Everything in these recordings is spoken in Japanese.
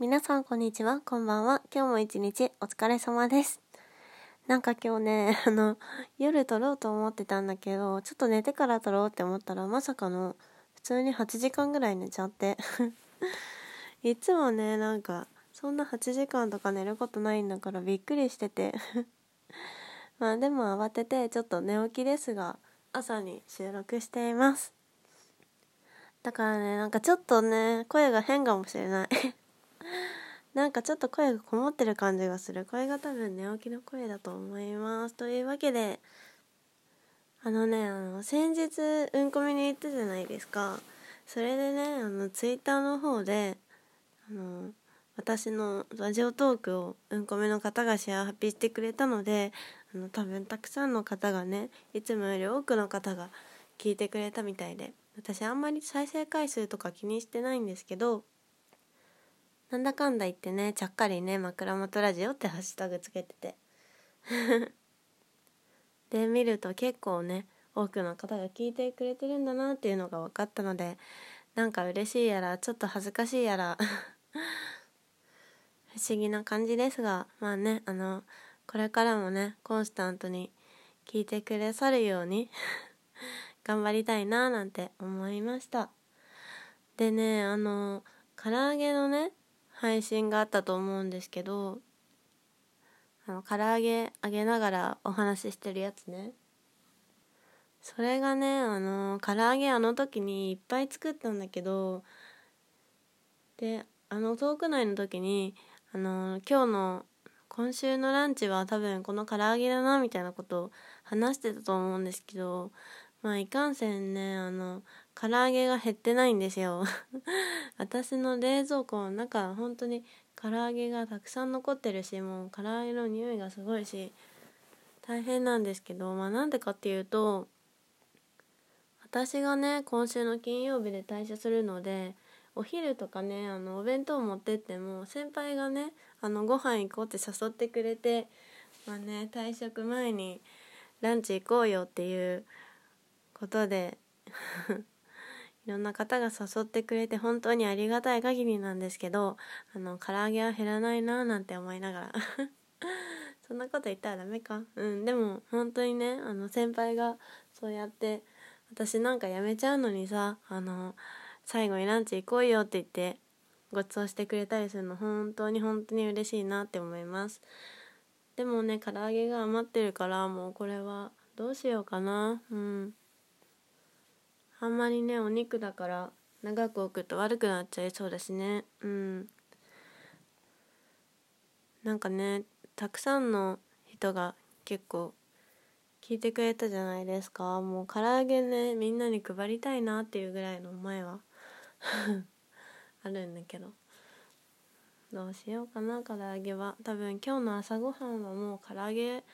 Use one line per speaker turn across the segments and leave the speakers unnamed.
皆さんこんにちは、こんばんは。今日も一日お疲れ様です。なんか今日ね、あの、夜撮ろうと思ってたんだけど、ちょっと寝てから撮ろうって思ったら、まさかの、普通に8時間ぐらい寝ちゃって。いつもね、なんか、そんな8時間とか寝ることないんだからびっくりしてて。まあでも慌てて、ちょっと寝起きですが、朝に収録しています。だからね、なんかちょっとね、声が変かもしれない なんかちょっと声がこもってる感じがする。これが多分寝起きの声だと思います。というわけで、あのね、あの、先日、うんこみに行ったじゃないですか。それでね、あの、ツイッターの方で、あの、私のラジオトークをうんこみの方がシェアハッピーしてくれたので、あの、多分たくさんの方がね、いつもより多くの方が聞いてくれたみたいで、私あんまり再生回数とか気にしてないんですけどなんだかんだ言ってねちゃっかりね枕元ラジオってハッシュタグつけてて。で見ると結構ね多くの方が聞いてくれてるんだなっていうのが分かったのでなんか嬉しいやらちょっと恥ずかしいやら 不思議な感じですがまあねあのこれからもねコンスタントに聞いてくださるように 頑張りたいななんて思いました。でねあの唐揚げのね配信があったと思うんですけどあの唐揚げ揚げながらお話ししてるやつね。それがねあの唐揚げあの時にいっぱい作ったんだけどであのトーク内の時にあの今日の今週のランチは多分この唐揚げだなみたいなことを話してたと思うんですけどまあいかんせんねあの唐揚げが減ってないんですよ。私の冷蔵庫の中本当に唐揚げがたくさん残ってるしもう唐揚げの匂いがすごいし大変なんですけどまあなんでかっていうと私がね今週の金曜日で退社するのでお昼とかねあのお弁当持ってっても先輩がねあのご飯行こうって誘ってくれてまあね退職前にランチ行こうよっていうことで いろんな方が誘ってくれて本当にありがたい限りなんですけどあの唐揚げは減らないななんて思いながら。そんなこと言ったらダメか。うんでも本当にねあの先輩がそうやって私なんかやめちゃうのにさあの最後にランチ行こうよって言ってご馳走してくれたりするの本当に本当に嬉しいなって思います。でもね唐揚げが余ってるからもうこれはどうしようかな。うん。あんまりねお肉だから長く置くと悪くなっちゃいそうだしね。うん。なんかねたくさんの人が結構聞いてくれたじゃないですか。もう唐揚げねみんなに配りたいなっていうぐらいの前は。あるんだけど。どうしようかな唐揚げは。多分今日の朝ごはんはもう唐揚げ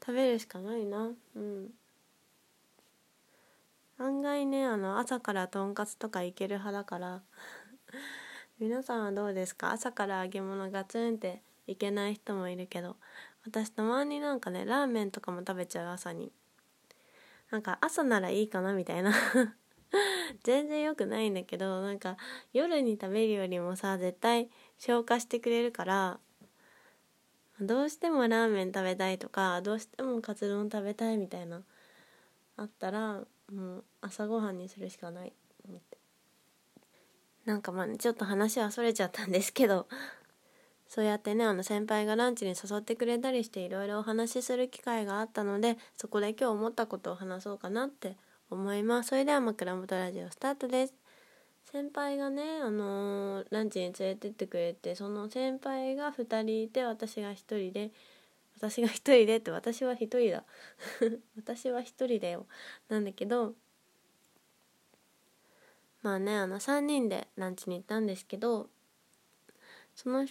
食べるしかないな。うん。案外ねあの朝からとんかつとかいける派だから。皆さんはどうですか？朝から揚げ物ガツンっていけない人もいるけど私たまになんかねラーメンとかも食べちゃう朝に。なんか朝ならいいかなみたいな。全然良くないんだけどなんか夜に食べるよりもさ絶対消化してくれるからどうしてもラーメン食べたいとかどうしてもカツ丼食べたいみたいなあったらもう朝ごはんにするしかないと思って。なんかまあ、ね、ちょっと話はそれちゃったんですけど そうやってねあの先輩がランチに誘ってくれたりしていろいろお話しする機会があったのでそこで今日思ったことを話そうかなって思います。それでは枕元ラジオスタートです。先輩がねあのー、ランチに連れてってくれてその先輩が2人いて私が1人で私が一人でって私は一人だ。私は一人だよ。なんだけどまあねあの3人でランチに行ったんですけどその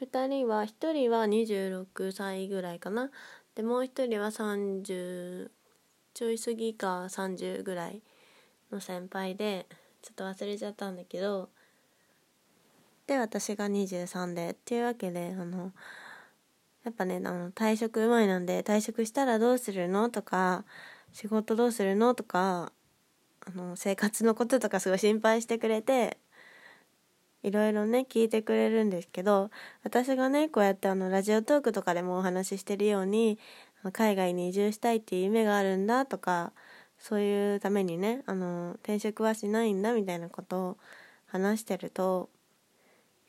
2人は1人は26歳ぐらいかな。でもう1人は30ちょい過ぎか30ぐらいの先輩でちょっと忘れちゃったんだけどで私が23でっていうわけであのやっぱねあの退職前なんで退職したらどうするのとか仕事どうするのとかあの生活のこととかすごい心配してくれていろいろね聞いてくれるんですけど私がねこうやってあのラジオトークとかでもお話ししてるように海外に移住したいっていう夢があるんだとかそういうためにねあの転職はしないんだみたいなことを話してると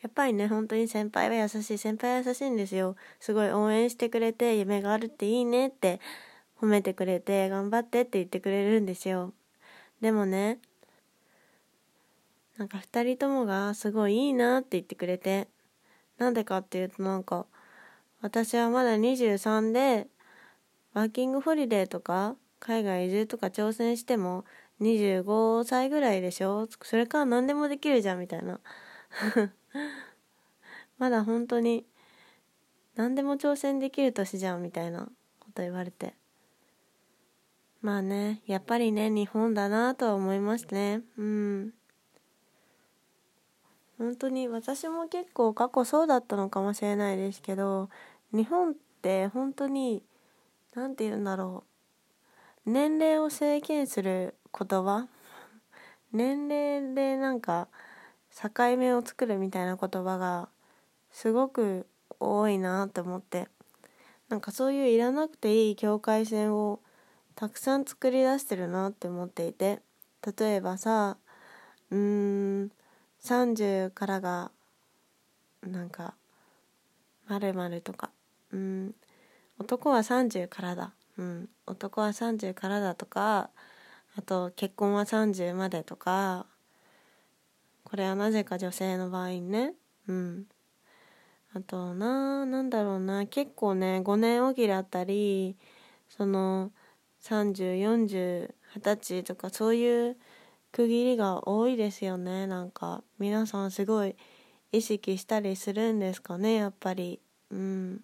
やっぱりね本当に先輩は優しい先輩は優しいんですよ。すごい応援してくれて夢があるっていいねって褒めてくれて頑張ってって言ってくれるんですよ。でもねなんか2人ともがすごいいいなって言ってくれてなんでかっていうとなんか私はまだ23でワーキングホリデーとか海外移住とか挑戦しても25歳ぐらいでしょ？それから何でもできるじゃんみたいな。まだ本当に何でも挑戦できる年じゃんみたいなこと言われて。まあねやっぱりね日本だなとは思いますね。うん。本当に私も結構過去そうだったのかもしれないですけど日本って本当に何て言うんだろう。年齢を制限する言葉？年齢でなんか境目を作るみたいな言葉がすごく多いなと思って。なんかそういういらなくていい境界線をたくさん作り出してるなって思っていて。例えばさうーん30からがなんかまるまるとか。うん男は30からだ。うん男は30からだとかあと結婚は30までとか。これはなぜか女性の場合ね。うん。あとななんだろうな。結構ね5年おきだったりその304020歳とかそういう区切りが多いですよね。なんか皆さんすごい意識したりするんですかねやっぱり。うん。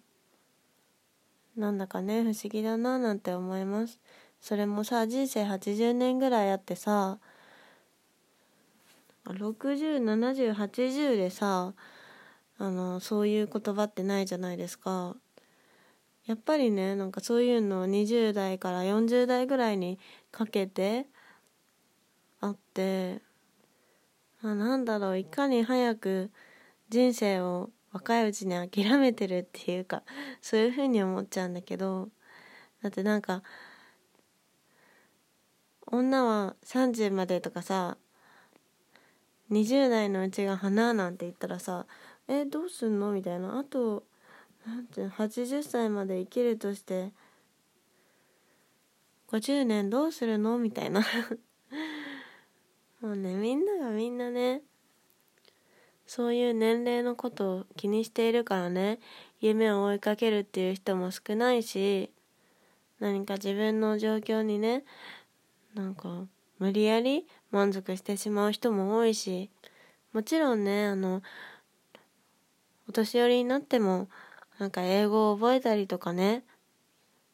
なんだかね不思議だななんて思います。それもさ人生80年ぐらいあってさ607080でさあのそういう言葉ってないじゃないですか。やっぱりねなんかそういうのを20代から40代ぐらいにかけてあってあなんだろういかに早く人生を若いうちに諦めてるっていうかそういうふうに思っちゃうんだけどだってなんか女は30までとかさ20代のうちが花なんて言ったらさえどうすんの？みたいな。あとなんて80歳まで生きるとして50年どうするの？みたいな。もうねみんながみんなねそういう年齢のことを気にしているからね夢を追いかけるっていう人も少ないし何か自分の状況にねなんか無理やり満足してしまう人も多いしもちろんねあのお年寄りになってもなんか英語を覚えたりとかね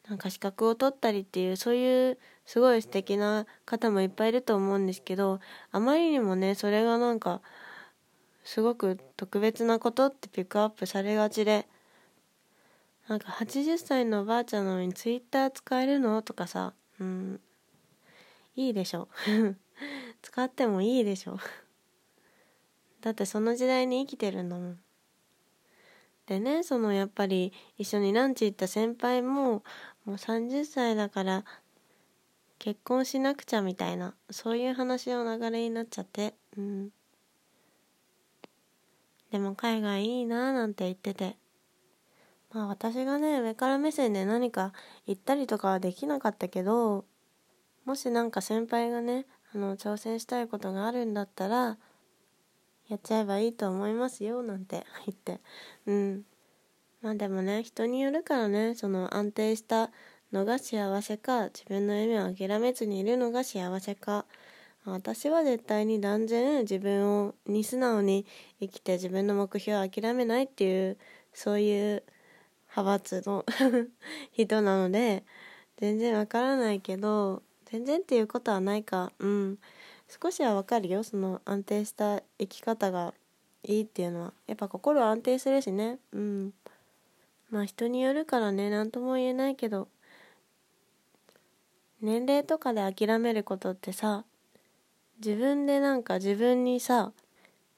なんか資格を取ったりっていうそういうすごい素敵な方もいっぱいいると思うんですけどあまりにもねそれがなんかすごく特別なことってピックアップされがちでなんか80歳のおばあちゃんなのにツイッター使えるの？とかさうんいいでしょ。使ってもいいでしょ。だってその時代に生きてるんだもん。でねそのやっぱり一緒にランチ行った先輩ももう30歳だから結婚しなくちゃみたいなそういう話の流れになっちゃって。うん。でも海外いいなーなんて言ってて。まあ私がね上から目線で何か言ったりとかはできなかったけどもしなんか先輩がねあの挑戦したいことがあるんだったらやっちゃえばいいと思いますよなんて 言って。うん。まあでもね人によるからねその安定したのが幸せか自分の夢を諦めずにいるのが幸せか。私は絶対に断然自分をに素直に生きて自分の目標を諦めないっていうそういう派閥の 人なので全然わからないけど全然っていうことはないか。うん。少しはわかるよ。その安定した生き方がいいっていうのは。やっぱ心安定するしね。うん。まあ人によるからね。何とも言えないけど。年齢とかで諦めることってさ自分でなんか自分にさ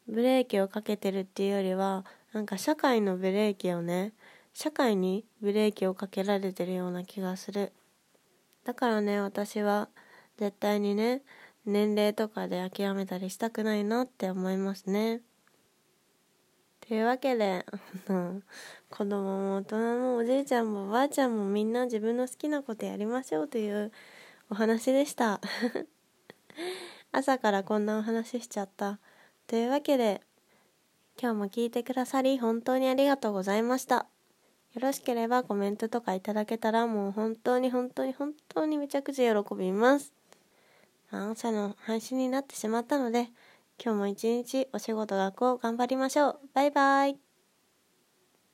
ブレーキをかけてるっていうよりはなんか社会のブレーキをね社会にブレーキをかけられてるような気がする。だからね私は絶対にね年齢とかで諦めたりしたくないなって思いますね。というわけで子供も大人もおじいちゃんもおばあちゃんもみんな自分の好きなことやりましょうというお話でした。朝からこんなお話しちゃった。というわけで今日も聞いてくださり本当にありがとうございました。よろしければコメントとかいただけたらもう本当に本当に本当にめちゃくちゃ喜びます。朝の配信になってしまったので今日も一日お仕事学校頑張りましょう。バイバイ。